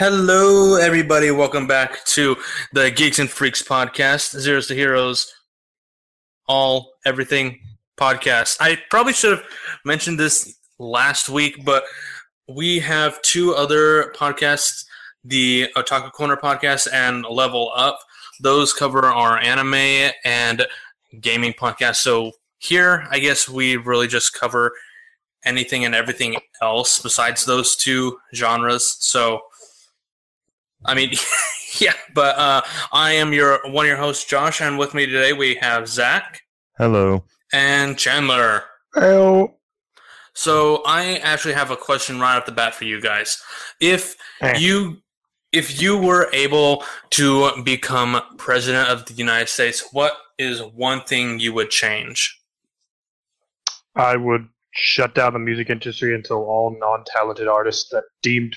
Hello, everybody. Welcome back to the Geeks and Freaks podcast, Zeros to Heroes, all everything podcast. I probably should have mentioned this last week, but we have two other podcasts the Otaku Corner podcast and Level Up. Those cover our anime and gaming podcast. So here, I guess we really just cover anything and everything else besides those two genres. So, I mean, yeah, but uh, I am your one of your hosts, Josh, and with me today we have Zach Hello. and Chandler. Hello. So I actually have a question right off the bat for you guys. If Eh. you if you were able to become president of the United States, what is one thing you would change? I would shut down the music industry until all non-talented artists that deemed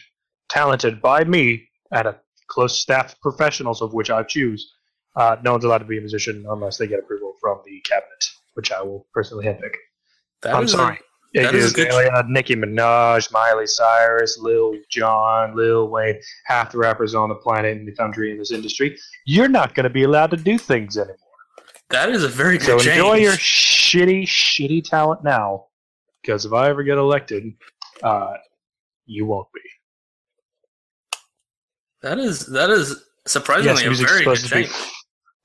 talented by me and a close staff of professionals of which I choose, uh, no one's allowed to be a musician unless they get approval from the cabinet, which I will personally handpick. That I'm is a- sorry. that Iggy is a good- Nicki Minaj, Miley Cyrus, Lil Jon, Lil Wayne, half the rappers on the planet in the country in this industry. You're not going to be allowed to do things anymore. that is a very good So change. enjoy your shitty, shitty talent now, because if I ever get elected, uh, you won't be. That is that is surprisingly a music's very good supposed to be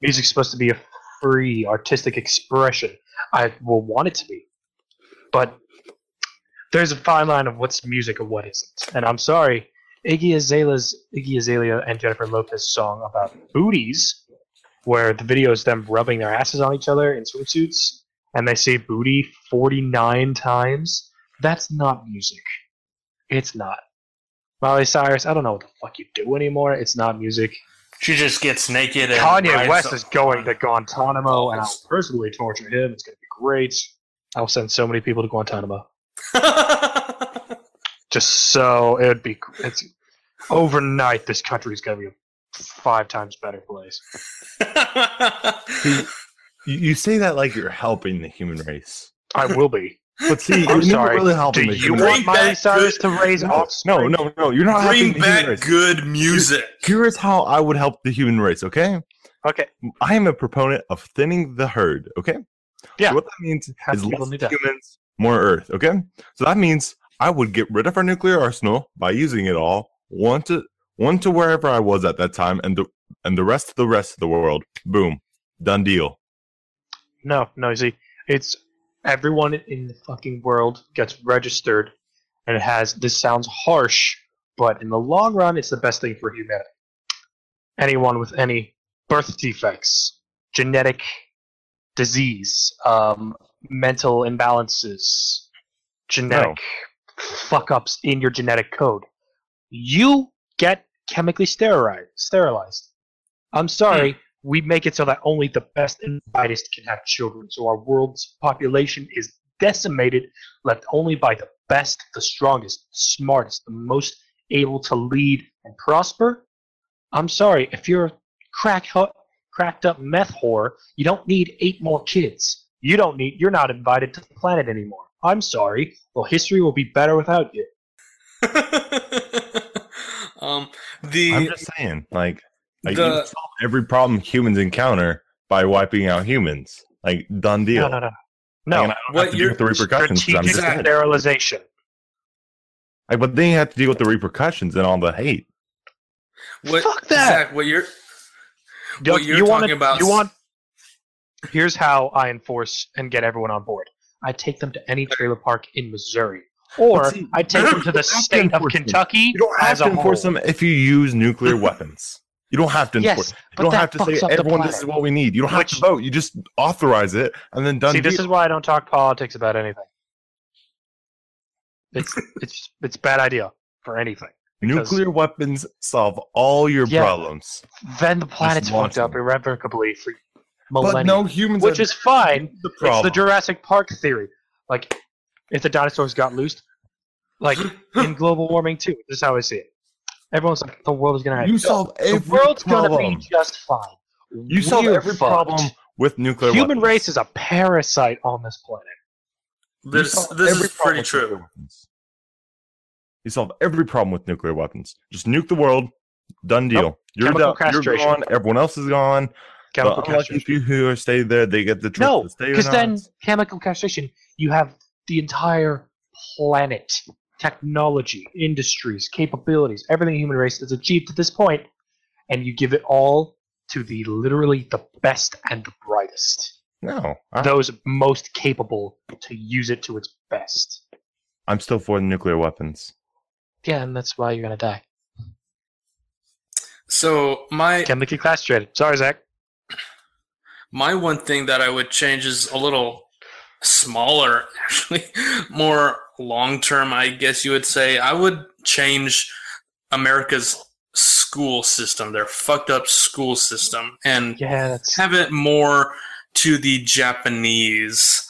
music's supposed to be a free artistic expression. I will want it to be, but there's a fine line of what's music and what isn't. And I'm sorry, Iggy Azalea's Iggy Azalea and Jennifer Lopez song about booties, where the video is them rubbing their asses on each other in swimsuits, and they say booty 49 times. That's not music. It's not. Miley Cyrus, I don't know what the fuck you do anymore. It's not music. She just gets naked. And Kanye West is going to Guantanamo, and I'll personally torture him. It's going to be great. I'll send so many people to Guantanamo. Just so it would be. It's overnight. This country is going to be a five times better place. You, you say that like you're helping the human race. I will be. But see, I'm you're sorry. never really helping Do the you human want Miley Cyrus good- to raise No, offspring? no, no, no. You're not Bring back good music. Here's how I would help the human race, okay? Okay. I am a proponent of thinning the herd, okay? Yeah. So what that means Half is less need that. humans, more Earth, okay? So that means I would get rid of our nuclear arsenal by using it all, one to one to wherever I was at that time, and the and the rest to the rest of the world. Boom, done deal. No, no. See, it's everyone in the fucking world gets registered, and it has. This sounds harsh, but in the long run, it's the best thing for humanity. Anyone with any birth defects, genetic disease, um, mental imbalances, genetic fuck ups in your genetic code, you get chemically sterilized. Sterilized. I'm sorry, we make it so that only the best and brightest can have children. So our world's population is decimated, left only by the best, the strongest, smartest, the most able to lead and prosper. I'm sorry, if you're a crack cracked up meth whore, you don't need eight more kids. You don't need. You're not invited to the planet anymore. I'm sorry. Well, history will be better without you. um, the I'm just saying, like, like The- you solve every problem humans encounter by wiping out humans. Like, done deal. No, no, no, no. and What to you're- with the repercussions. 'cause I'm Strategic just sterilization. Like, but then you have to deal with the repercussions and all the hate. what, Fuck that. Zach, what you're You- What you're you talking wanna- about- You want? Here's how I enforce and get everyone on board. I take them to any trailer park in Missouri, or see, I take them to the you don't have to state of. Kentucky You don't have as to a enforce whole. them if you use nuclear weapons. You don't have to enforce. Yes, you don't have to say fucks up the everyone. This is what we need. You don't have to vote. You just authorize it and then done. See, this is why I don't talk politics about anything. It's it's it's a bad idea for anything. because- nuclear weapons solve all your Yeah. problems. Then the planet's launch fucked up them. irrevocably for millennia. But no humans. which is fine. the It's problem. the Jurassic Park theory. Like, if the dinosaurs got loosed, like in global warming too. This is how I see it. Everyone's like, the world is gonna. you no, solve the world's problem. gonna be just fine. you solve We're every fucked. problem with nuclear weapons. Human weapons. race is a parasite on this planet. This solve this every is problem pretty with nuclear true. weapons. You solve every problem with nuclear weapons. Just nuke the world. Done deal. Nope. You're, Chemical done, you're castration. gone. Everyone else is gone. Chemical But unlucky castration. few who are staying there, they get the choice No, to stay or because not. then chemical castration, you have the entire planet, technology, industries, capabilities, everything the human race has achieved to this point, and you give it all to the literally the best and the brightest, no, I, those most capable to use it to its best. I'm still for the nuclear weapons. Yeah, and that's why you're gonna die. So my Chemically castrated. Sorry, Zach. my one thing that I would change is a little smaller, actually, more long term. I guess you would say I would change America's school system, their fucked up school system, and Yeah, have it more to the Japanese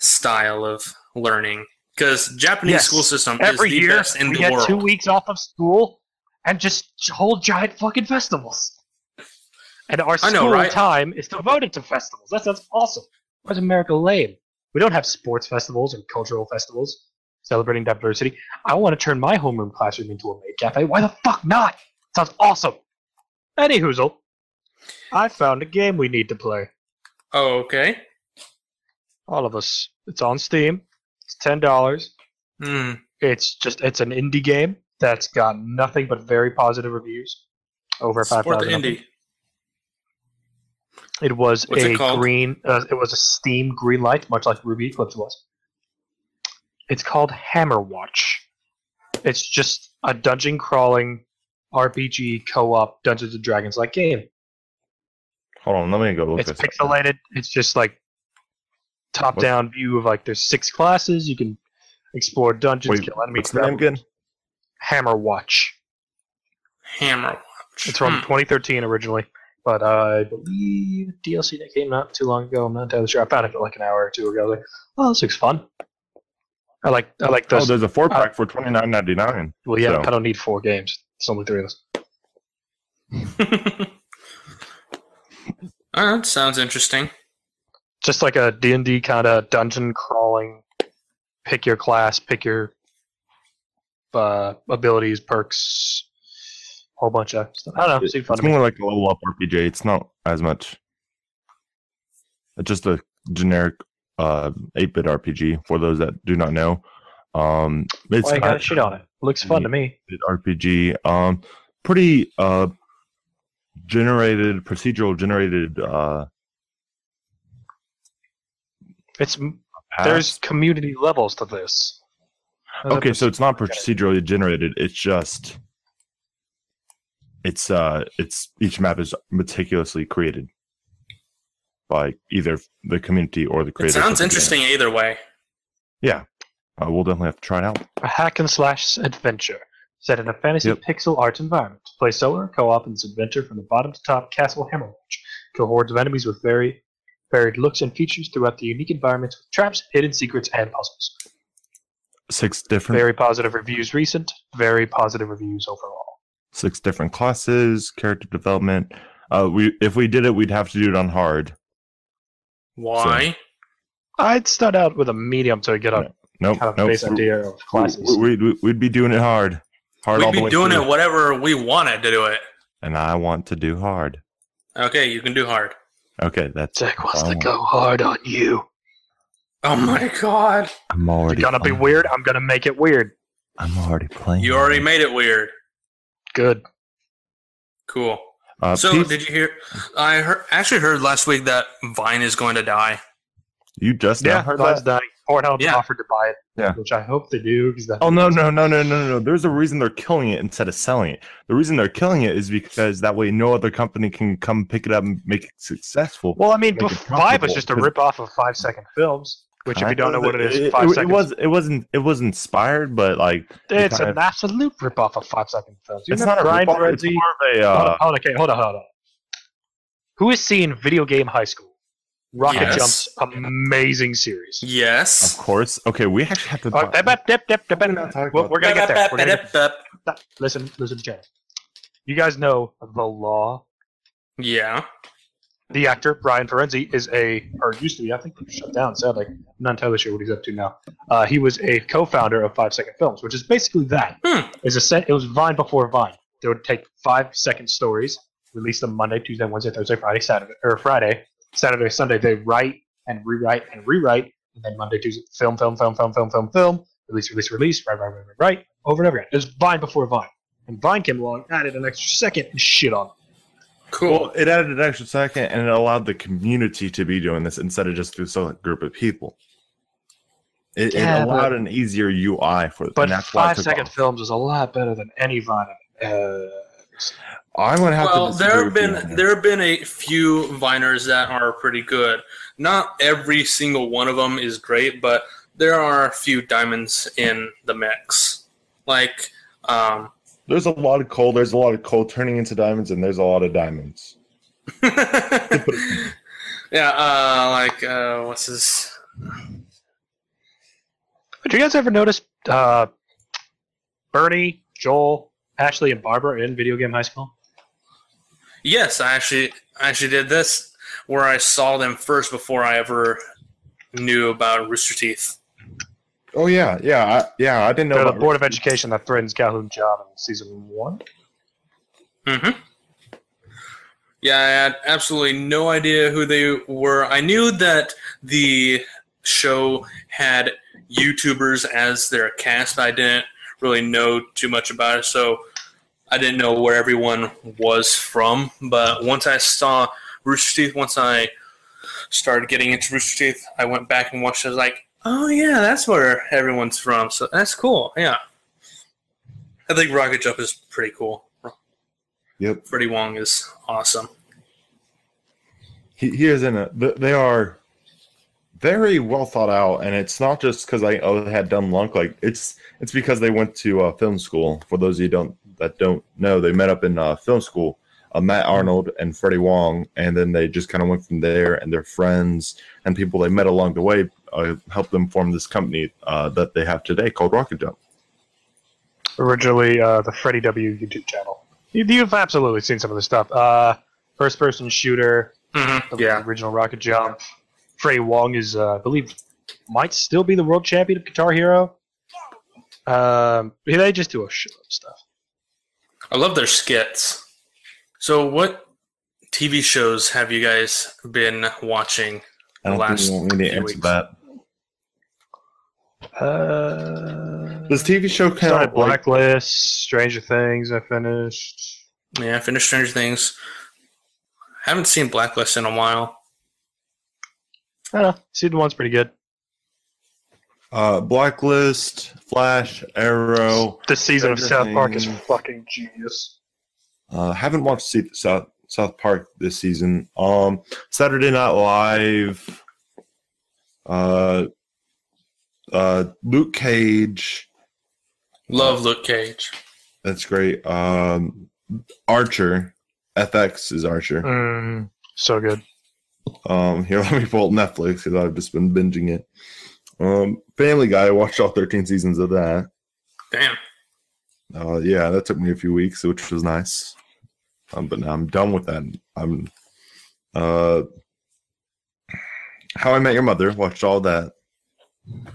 style of learning. Because Japanese Yes. school system every is the year best in we the get world. two weeks off of school and just hold giant fucking festivals. And our school know, right? time is devoted to festivals. That sounds awesome. Why is America lame? We don't have sports festivals or cultural festivals celebrating diversity. I want to turn my homeroom classroom into a maid cafe. Why the fuck not? Sounds awesome. Any hoozle. I found a game we need to play. Oh, okay. All of us. It's on Steam. It's ten dollars. Hmm. It's just it's an indie game that's got nothing but very positive reviews. Over five Support indie. It was What's a it green. Uh, it was a Steam green light, much like RWBY Eclipse was. It's called Hammerwatch. It's just a dungeon crawling RPG co-op Dungeons and Dragons like game. Hold on, let me go look it's this up. pixelated. It's just like top-down view of like there's six classes. You can explore dungeons, Wait, kill enemies. what's the name again? Hammerwatch. Hammer Watch. It's from Hmm. 2013 originally, but I believe DLC that came out too long ago. I'm not entirely sure. I found it like an hour or two ago. I was like, oh, this looks fun. I like I like those. Oh, there's a four pack for twenty nine ninety nine. well, yeah, so- I don't need four games. It's only three of us. oh, that sounds interesting. Just like a D and D kind of dungeon crawling. Pick your class, pick your uh, abilities, perks, whole bunch of stuff. I don't know. It seemed fun It's to me. more like a level up RPG. It's not as much. It's just a generic uh, 8-bit RPG for those that do not know. Um, it's Why you got I- shit on it? Looks fun to me. RPG. Um, pretty uh, generated, procedural generated. Uh, It's there's community levels to this. That okay, so it's not procedurally generated. It's just it's uh it's each map is meticulously created by either the community or the It creator. sounds interesting either way. Yeah, uh, we'll definitely have to try it out. A hack and slash adventure set in a fantasy Yep. pixel art environment. Play solo or co-op in this adventure from the bottom to top Castle Hammerwatch. Kill hordes of enemies with very varied looks and features throughout the unique environments with traps, hidden secrets, and puzzles. Six different Very positive reviews recent. Very positive reviews overall. six different classes, character development. Uh, we if we did it, we'd have to do it on hard. Why? I'd start out with a medium to get a Nope, kind of nope. base idea of classes. We, we, we'd be doing it hard, hard all We'd the be way doing through. it whatever we wanted to do it. and I want to do hard. Okay, you can do hard. Okay, that's Zach wants to go hard on you. Oh my god. I'm already. You're gonna be weird. I'm gonna make it weird. I'm already playing. You already made it weird. Good. Cool. Uh, So, Pete, did you hear? I heard, actually heard last week that Vine is going to die. you just Yeah, heard Vine's that? dying. Pornhub Yeah. offered to buy it. Yeah. Which I hope they do. Oh no no no no no no! There's a reason they're killing it instead of selling it. The reason they're killing it is because that way no other company can come pick it up and make it successful. Well, I mean, Make it was just a rip off of five second films. Which, if you don't know what it is, five it, it seconds. was it wasn't it was inspired, but like it's an of- absolute rip off of five second films. You it's not a Grind rip-off, it's more of a Hold uh, on, hold on, okay, hold on, hold on. Who has seen Video Game High School? Rocket Yes. Jump's amazing series. Yes. of course. Okay, we actually have to. Oh, dip, dip, dip, dip, dip, We're We're, gonna get there. We're gonna get there. Listen, listen, Jen. You guys know the law. Yeah. The actor Brian Firenzi is a, or used to be, I think shut down. Sadly, I'm not entirely sure what he's up to now. Uh, he was a co-founder of Five Second Films, which is basically that. Hmm. Is a set. It was Vine before Vine. They would take five second stories, release them Monday, Tuesday, Wednesday, Thursday, Friday, Saturday, or Friday, Saturday, Sunday. They write and rewrite and rewrite, and then Monday, Tuesday, film, film, film, film, film, film, film, release, release, release, write, write, write, write, write, over and over again. It was Vine before Vine, and Vine came along, added an extra second, and shit on. it. Cool. Well, it added an extra second, and it allowed the community to be doing this instead of just through a select group of people. It, Yeah, it allowed but- an easier UI for. But and that's why it five took second off. films is a lot better than any Vine. Uh, I'm gonna have well, to. there have been you on that. there have been a few Viners that are pretty good. Not every single one of them is great, but there are a few diamonds in the mix. Like, um, There's a lot of coal. There's a lot of coal turning into diamonds, and there's a lot of diamonds. yeah, uh, like uh, what's this? Did you guys ever notice uh, Burnie, Joel, Ashley, and Barbara in Video Game High School? Yes, I actually I actually did this where I saw them first before I ever knew about Rooster Teeth. Oh yeah, yeah, I, yeah. I didn't know They're the Board of Education that threatens Calhoun's job in season one. hmm Yeah, I had absolutely no idea who they were. I knew that the show had YouTubers as their cast. I didn't really know too much about it, so I didn't know where everyone was from. But once I saw Rooster Teeth, once I started getting into Rooster Teeth, I went back and watched it. I was like, oh, yeah, that's where everyone's from. So that's cool. Yeah. I think Rocket Jump is pretty cool. Yep. Freddie Wong is awesome. he, he is in it. th- They are very well thought out, and it's not just because I oh had dumb luck. Like it's it's because they went to uh, film school. For those of you don't that don't know, they met up in uh, film school. Uh, Matt Arnold and Freddie Wong, and then they just kind of went from there. And their friends and people they met along the way uh, helped them form this company uh, that they have today called Rocket Jump. Originally, uh, the Freddie W YouTube channel. You, you've absolutely seen some of this stuff. Uh, first person shooter, Mm-hmm. Yeah. original Rocket Jump. Freddie Wong is, uh, I believe, might still be the world champion of Guitar Hero. Um, they just do a shitload of stuff. I love their skits. So, what TV shows have you guys been watching? I don't Last think you want me to answer weeks. that. Uh, This TV show kind started of like Blacklist, Stranger Things. I finished. Yeah, I finished Stranger Things. Haven't seen Blacklist in a while. I don't know. Season one's pretty good. uh, Blacklist, Flash, Arrow. This season of South Park is fucking genius. Uh, haven't watched Se- South South Park this season. Um, Saturday Night Live. Uh, uh, Luke Cage. Love Luke Cage. That's great. Um, Archer. FX is Archer. Mm, so good. Um, here, let me pull up Netflix because I've just been binging it. Um, Family Guy. I watched all 13 seasons of that. Damn. Uh, yeah, that took me a few weeks, which was nice. Um, but now I'm done with that. I'm uh, How I Met Your Mother. Watched all that.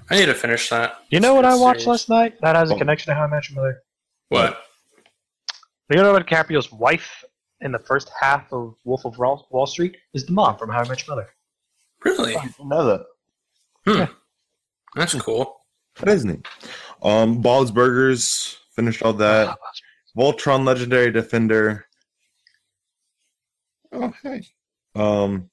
I need to finish that. You know what I watched Series. last night? That has a Oh. connection to How I Met Your Mother. What? Leonardo DiCaprio's wife in the first half of Wolf of Wall Wall Street is the mom from How I Met Your Mother. Really? know that. That's cool. That is neat. Um, Bob's Burgers. Finished all that. Voltron Legendary Defender. Oh hey. Um.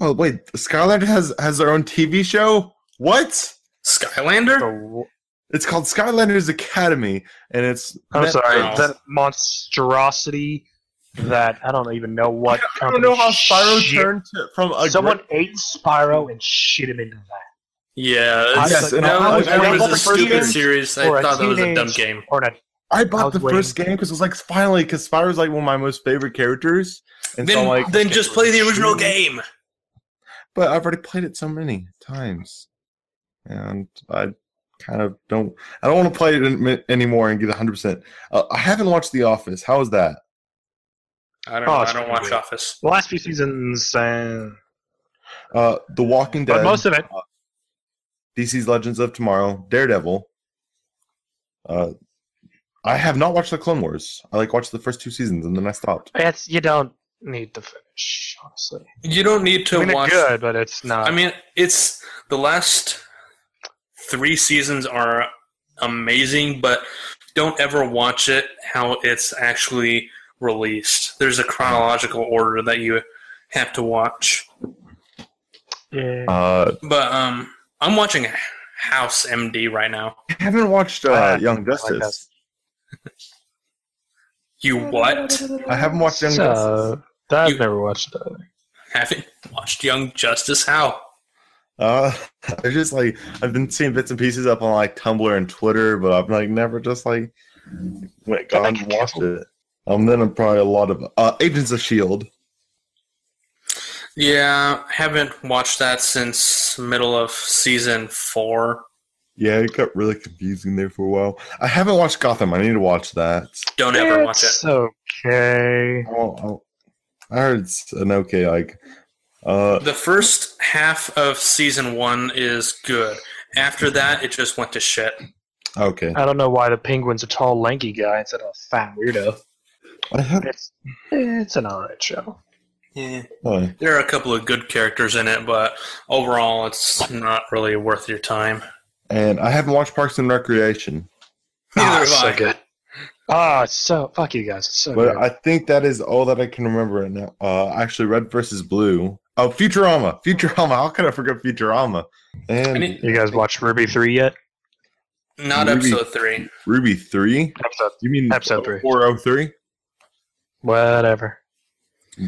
Oh wait, Skylander has has their own TV show. What? Skylander? The- It's called Skylanders Academy, and it's. I'm Net- sorry, Wow. that monstrosity that I don't even know what. I don't know how Spyro shit- turned to, from a Someone great- ate Spyro and shit him into that. Yeah, I- it's- and that I was, was- I was was a stupid series. I for a thought that was a dumb game. Or an I I bought was the first game because it was like finally because Spyro's like one of my most favorite characters, and so Then, I'm like, then just play the original Shoot. game. but I've already played it so many times, and I kind of don't. I don't want to play it an- anymore and get 100. percent uh, I haven't watched The Office. How is that? I don't Oh, I don't pretty watch good. Office. The last few seasons, uh, Uh, The Walking Dead, but most of it. DC's Legends of Tomorrow, Daredevil. Uh, I have not watched the Clone Wars. I like watched the first two seasons and then I stopped. It's you don't need to finish, honestly. You don't need to I mean, watch. it's good, but it's not. I mean, it's the last three seasons are amazing, but don't ever watch it how it's actually released. There's a chronological order that you have to watch. yeah. Uh, But um, I'm watching House MD right now. I haven't watched uh, Ah, Young like Justice. You what? I haven't watched Young Justice. I've You- never watched it. either. Haven't watched Young Justice? How? Uh, I just like I've been seeing bits and pieces up on like Tumblr and Twitter, but I've like never just like went Gotta gone and watched careful. it. Um, then I'm probably a lot of uh, Agents of Shield. Yeah, haven't watched that since middle of season four. Yeah, it got really confusing there for a while. I haven't watched Gotham. I need to watch that. Don't ever watch it. Okay. I'll, I'll, I heard it's an okay like. Uh, The first half of season one is good. After that, it just went to shit. okay. I don't know why the penguin's a tall, lanky guy instead of a fat weirdo. I have, It's it's an alright show. Yeah. uh, There are a couple of good characters in it, but overall, it's not really worth your time. and I haven't watched Parks and Recreation, Neither have it's so I. good. Ah, it's so fuck you guys. It's so but good. I think that is all that I can remember right now. Uh, actually, Red versus Blue. Oh, Futurama. Futurama. How could I forget Futurama? And I need- you guys watched RWBY three yet? Not RWBY- episode three. RWBY three. Episode You mean Episode three. Four oh three. whatever.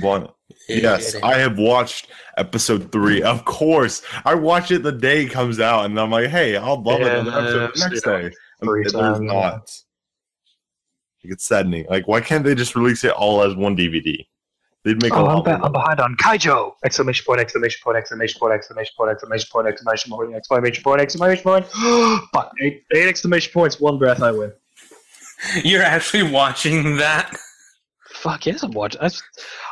One. Yes, I have watched episode three. Of course, I watch it the day it comes out, and I'm like, "Hey, I'll love it the episode the next yeah. day." Three And there's times. not. Like, It's saddening. Like, why can't they just release it all as one DVD? They'd make a Oh, lot. I'm, ba- more. I'm behind on Keijo! Exclamation point! Exclamation point! Exclamation point! Exclamation point! Exclamation point! Exclamation point! Exclamation point! Exclamation point! Fuck! Eight, eight exclamation points. One breath. I win. You're actually watching that? Fuck yes, I'm watching. I,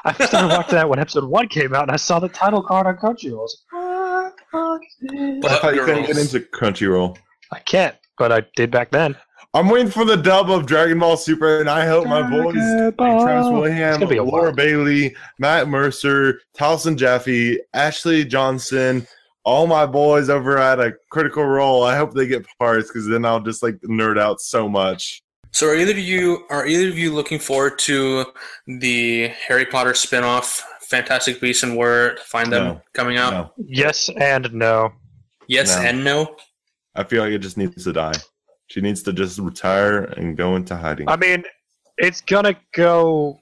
I started watching that when episode one came out, and I saw the title card on Crunchyroll. I was like, "Fuck, fuck this." But- I thought you couldn't get girls. into Crunchyroll. I can't, but I did back then. I'm waiting for the dub of Dragon Ball Super, and I hope my boys Dragon like Ball. Travis It's Willingham, gonna be a Laura while. Bailey, Matt Mercer, Taliesin Jaffe, Ashley Johnson, all my boys over at a Critical Role. I hope they get parts because then I'll just like nerd out so much. So are either of you are either of you looking forward to the Harry Potter spin-off Fantastic Beasts and Where to find them No. coming out? No, Yes and no. Yes No. and no. I feel like it just needs to die. She needs to just retire and go into hiding. I mean, it's gonna go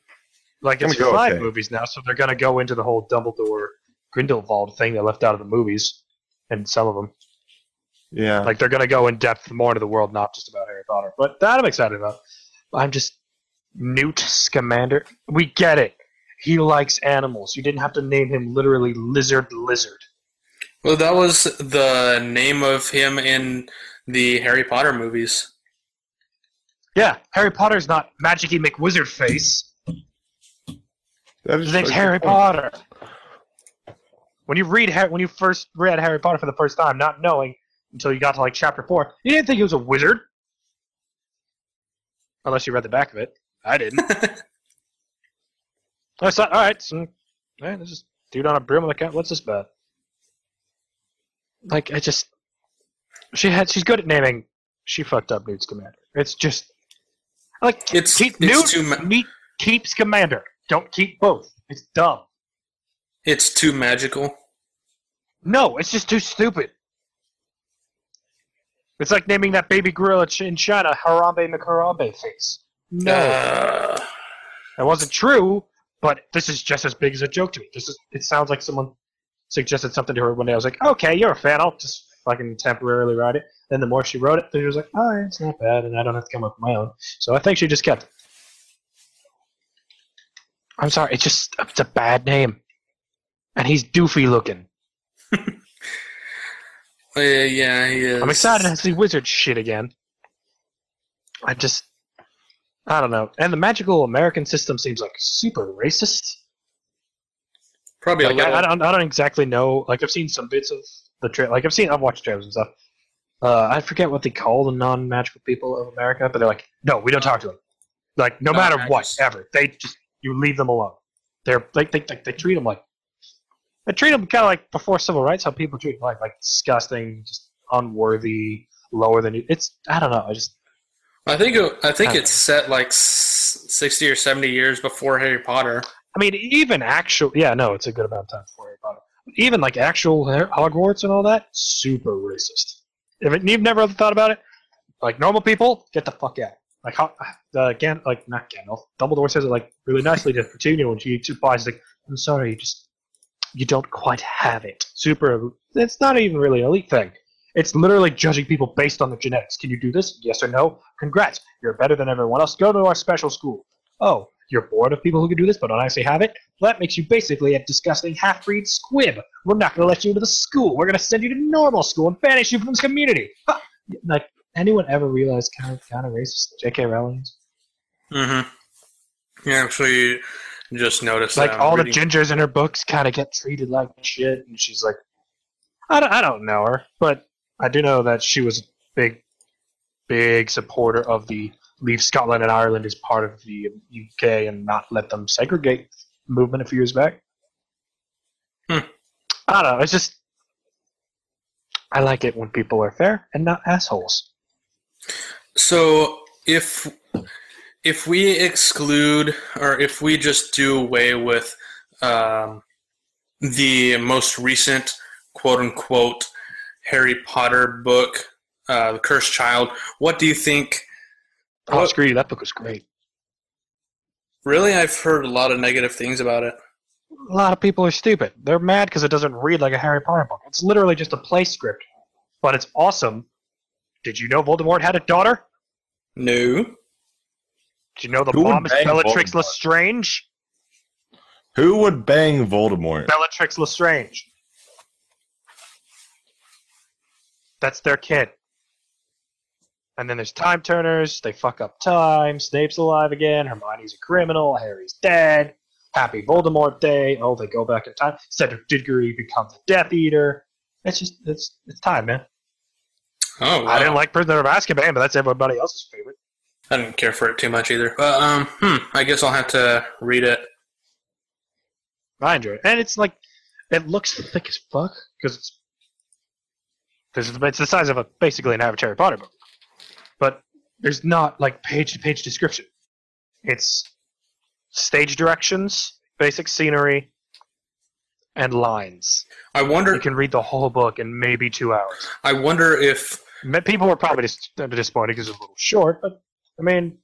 like it's Gonna go five okay. movies now, so they're gonna go into the whole Dumbledore Grindelwald thing they left out of the movies, and some of them yeah, like they're gonna go in depth more into the world, not just about Harry Potter. But that I'm excited about. I'm just Newt Scamander. We get it. He likes animals. You didn't have to name him literally Lizard Lizard. Well, that was the name of him in the Harry Potter movies. Yeah, Harry Potter's not Magicy McWizard Face. that His name's Harry point. Potter. When you read Har- when you first read Harry Potter for the first time, not knowing until you got to like chapter four, you didn't think he was a wizard, unless you read the back of it. I didn't. I thought, all right, so, man, this is dude on a broom with a cat. What's this about? Like, I just she had she's good at naming. She fucked up Newt Scamander. It's just like It's keep it's Newt ma- Neat, keep Scamander. Don't keep both. It's dumb. it's too magical. No, it's just too stupid. It's like naming that baby gorilla in China Harambe McHarambe face. No, Uh, that wasn't true. But this is just as big as a joke to me. This is. It sounds like someone suggested something to her one day. I was like, okay, you're a fan. I'll just fucking temporarily write it. Then the more she wrote it, she was like, oh, it's not bad, and I don't have to come up with my own. So I think she just kept it. I'm sorry. It's just it's a bad name, and he's doofy looking. uh, yeah, he is. I'm excited to see wizard shit again. I just I don't know. And the magical American system seems like super racist. Probably Like, a. I, I don't, I don't exactly know. Like, I've seen some bits of the tra- Like, I've seen, I've watched trailers and stuff. Uh, I forget what they call the non-magical people of America, but they're like, no, we don't talk to them. Like, no matter what, Non-magis. ever. They just you leave them alone. They're like they, they, they treat them like they treat them kind of like before civil rights, how people treat like like disgusting, just unworthy, lower than you. It's I don't know. I just I think it, I think I- it's set like sixty or seventy years before Harry Potter. I mean, even actual, yeah, no, it's a good amount of time for Harry Potter. Even like actual Hogwarts and all that, super racist. If it, you've never thought about it, like normal people, get the fuck out. Like how, uh, like not Gandalf, Dumbledore says it like really nicely to Petunia when she replies like, "I'm sorry, you just you don't quite have it." Super. It's not even really an elite thing. It's literally judging people based on their genetics. Can you do this? Yes or no? Congrats, you're better than everyone else. Go to our special school. Oh, you're bored of people who can do this but don't actually have it? Well, that makes you basically a disgusting half-breed squib. We're not going to let you into the school. We're going to send you to normal school and banish you from this community. Like, anyone ever realize kind of kind of racist J.K. Rowling is? Mm-hmm. You actually just noticed Like all I'm the gingers in her books kind of get treated like shit, and she's like, I don't, I don't know her, but I do know that she was a big, big supporter of the leave Scotland and Ireland as part of the UK and not let them segregate movement a few years back. Hmm. I don't know. It's just I like it when people are fair and not assholes. So if if we exclude or if we just do away with um, the most recent quote unquote Harry Potter book, uh, The Cursed Child, what do you think? Oh, screw! That book was great. Really, I've heard a lot of negative things about it. A lot of people are stupid. They're mad because it doesn't read like a Harry Potter book. It's literally just a play script, but it's awesome. Did you know Voldemort had a daughter? No. Did you know the Who mom is bang Bellatrix Voldemort? Lestrange? Who would bang Voldemort? Bellatrix Lestrange. That's their kid. And then there's time turners. They fuck up time. Snape's alive again. Hermione's a criminal. Harry's dead. Happy Voldemort Day. Oh, they go back in time. Cedric Diggory becomes a Death Eater. It's just it's it's time, man. Oh, wow. I didn't like Prisoner of Azkaban, but that's everybody else's favorite. I didn't care for it too much either. But um, hmm, I guess I'll have to read it. I enjoy it, and it's like it looks thick as fuck because it's it's the size of a basically an average Harry Potter book, but there's not like page to page description. It's stage directions, basic scenery, and lines. I wonder. You can read the whole book in maybe two hours. I wonder if People were probably dis- disappointed because it's a little short, but I mean,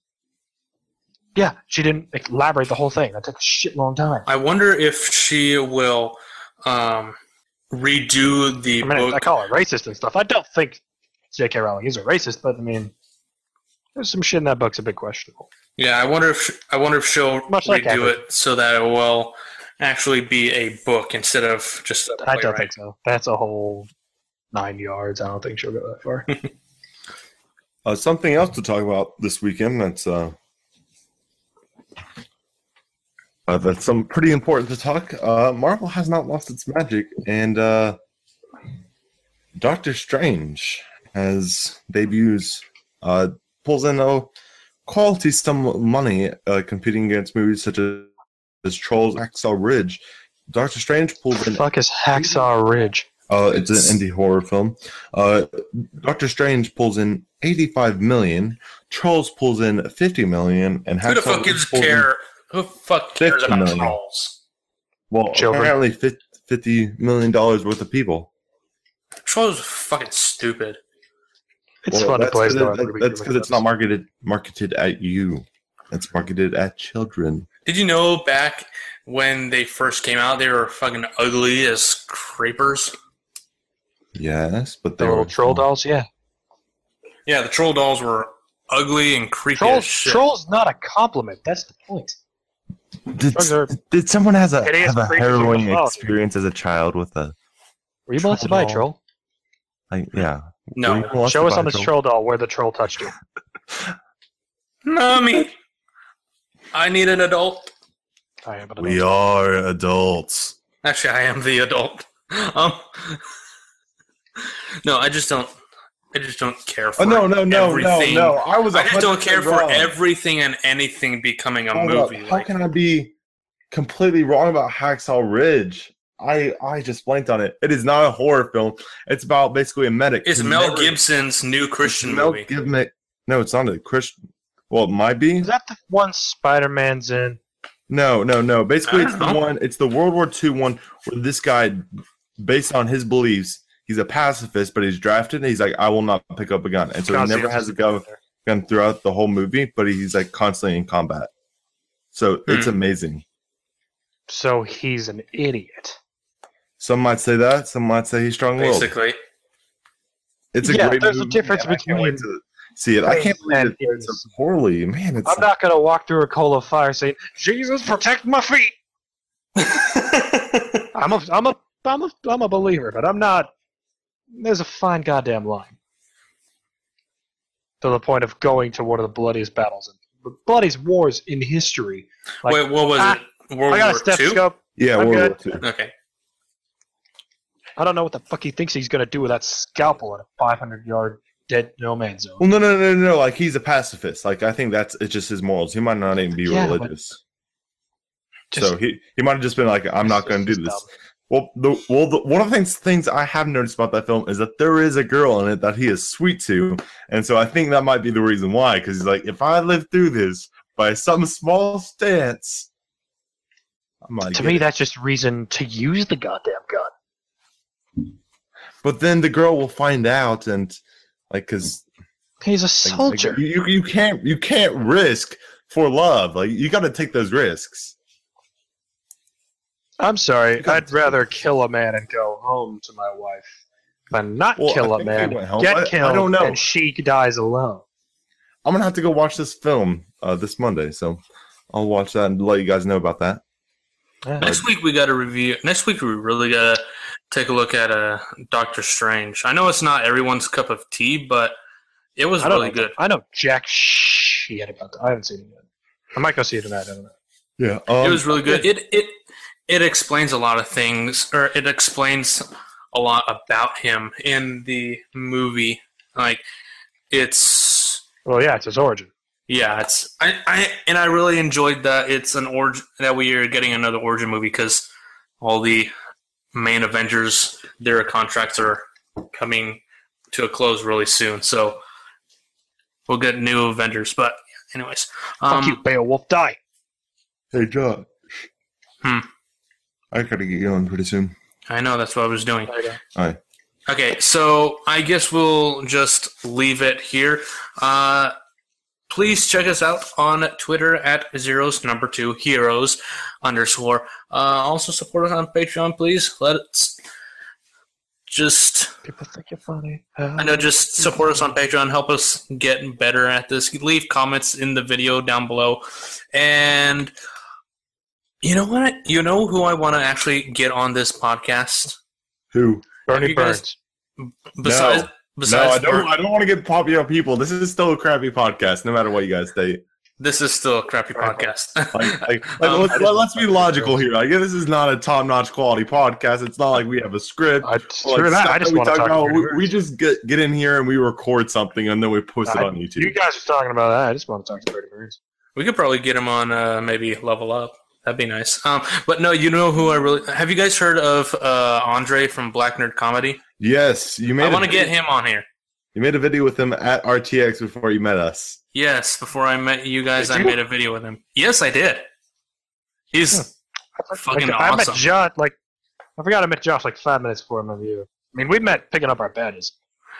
yeah, she didn't elaborate the whole thing. That took a shit long time. I wonder if she will um, redo the I mean, book. I call her racist and stuff. I don't think J.K. Rowling is a racist, but I mean, there's some shit in that book's a bit questionable. yeah, I wonder if I wonder if she'll Much like redo average. it so that it will actually be a book instead of just I don't playwright. think so. That's a whole nine yards. I don't think she'll go that far. Uh, something else to talk about this weekend. That's uh, uh, that's some pretty important to talk. Uh, Marvel has not lost its magic, and uh, Doctor Strange has debuts, uh, pulls in a quality sum of money, uh, competing against movies such as, as Trolls, Hacksaw Ridge. Doctor Strange pulls in fuck is Hacksaw Ridge? uh, it's an indie horror film. Uh, Doctor Strange pulls in 85 million. Trolls pulls in 50 million, and Who the fuck Ridge gives pulls care? Who the fuck cares 50 about million. trolls? well, Children. apparently 50, 50 million dollars worth of people. Trolls are fucking stupid. It's Well, fun to that's play. 'cause it- that's because it's not marketed marketed at you. It's marketed at children. Did you know back when they first came out, they were fucking ugly as creepers? Yes, but the they little were troll dolls. Yeah, Yeah, the troll dolls were ugly and creepy as trolls. shit. Trolls not a compliment. That's the point. Did, are. did someone has a Hideous have a creatures harrowing experience as a child with a Were you molested by a Troll troll? like yeah? No. Were you molested Show us on this troll? troll doll where the troll touched you. Mommy. I need an adult. I am an We are adults. Actually, I am the adult. Um, no, I just don't. I just don't care for Oh no, no, no, everything. no, no! I was. I just don't care 100% for wrong. everything and anything becoming a Hold up, movie. How Like, can I be completely wrong about Hacksaw Ridge? I I just blanked on it. It is not a horror film. It's about basically a medic. it's Mel never- Gibson's new Christian Mel movie. Gibson. No, it's not a Christian. Well, it might be. Is that the one Spider Man's in? No, no, no. Basically, it's don't the one. It's the World War II one where this guy, based on his beliefs, he's a pacifist, but he's drafted. and He's like, I will not pick up a gun, and so he never has a gun, gun throughout the whole movie. But he's like constantly in combat. So it's Hmm. amazing. So he's an idiot. Some might say that. Some might say he's strong-willed. Basically, It's a Yeah, great. there's a movie, difference and I can't wait between to see it. I can't believe and it did so poorly, man. It's I'm not gonna walk through a coal of fire saying, "Jesus, protect my feet." I'm a, I'm a, I'm a, I'm a believer, but I'm not. There's a fine goddamn line to the point of going to one of the bloodiest battles, and the bloodiest wars in history. Like, wait, what was ah, it? World I got a War Two? stethoscope. yeah. I'm World good. War II. Okay. I don't know what the fuck he thinks he's gonna do with that scalpel in a 500 yard dead no man's zone. Well, no, no, no, no, no. Like he's a pacifist. Like I think that's it's just his morals. He might not even be Yeah, religious. Just- so he he might have just been like, I'm not going to do this. Well, the well, the, one of the things things I have noticed about that film is that there is a girl in it that he is sweet to, and so I think that might be the reason why. Because he's like, if I live through this by some small stance, I might. To me, it. that's just reason to use the goddamn gun. But then the girl will find out, and like, because He's a Like, soldier. like, you you can't you can't risk for love. Like you got to take those risks. I'm sorry. I'd rather kill a man and go home to my wife than not Well, kill a man, went home. get I- I don't know. and she dies alone. I'm gonna have to go watch this film uh, this Monday, so I'll watch that and let you guys know about that. Yeah. Next week we got to review. Next week we really got to take a look at uh, Doctor Strange. I know it's not everyone's cup of tea, but it was I really know. good. I know jack shit about that. I haven't seen it yet. I might go see it tonight. I don't know. Yeah, um, it was really good. It it it explains a lot of things, or it explains a lot about him in the movie. Like it's Well, yeah, it's his origin. yeah, it's I, I and I really enjoyed that it's an origin that we are getting another origin movie because all the main Avengers their contracts are coming to a close really soon. So we'll get new Avengers. But anyways, um, Fuck you, Beowulf. Die. Hey, Josh. Hmm. I gotta get going pretty soon. I know that's what I was doing. Hi. Okay, so I guess we'll just leave it here. Uh, please check us out on Twitter at zeros number two heroes underscore. Uh, also support us on Patreon, please. Let's just People think you're funny. I know just support us on Patreon, help us get better at this. Leave comments in the video down below. And you know what? You know who I want to actually get on this podcast? Who? Burnie you guys- Burns. Besides no, besides I don't. Bert- I don't want to get popular people. This is still a crappy podcast, no matter what you guys say. This is still a crappy podcast. Like, like, Um, let's, let, us be logical here. Like, this is not a top-notch quality podcast. It's not like we have a script. I, Like, screw that. I just we want to talk about. about We, we just get get in here and we record something and then we post it on YouTube. You guys are talking about that. I just want to talk to Burnie Burns. we could probably get him on uh, maybe level up. That'd be nice. Um, but no, you know who I really have. You guys heard of uh, Andre from Black Nerd Comedy? yes, you made. I a want to get him on here. You made a video with him at RTX before you met us. Yes, before I met you guys, Did I you? made a video with him. Yes, I did. He's fucking Like, I met awesome. Josh like I forgot I met Josh like five minutes before my you. I mean, we met picking up our badges.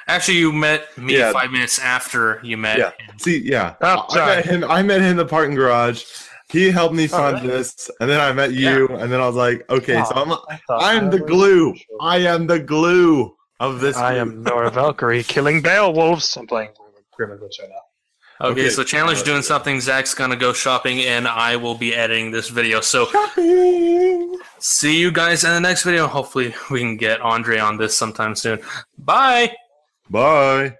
actually you met me Yeah. five minutes after you met Yeah. him. See, yeah, Oh, I met him. I met him in the parking garage. He helped me find really? this, and then I met you, and then I was like, okay, so I'm I thought I'm the was- glue. I am the glue of this. I group. am Nora Valkyrie killing Beowulfs. I'm playing Grim and Glitch right now. Okay, Okay. so Chandler's doing something. Zach's gonna go shopping, and I will be editing this video. So Shopping. see you guys in the next video. Hopefully, we can get Andre on this sometime soon. Bye. Bye.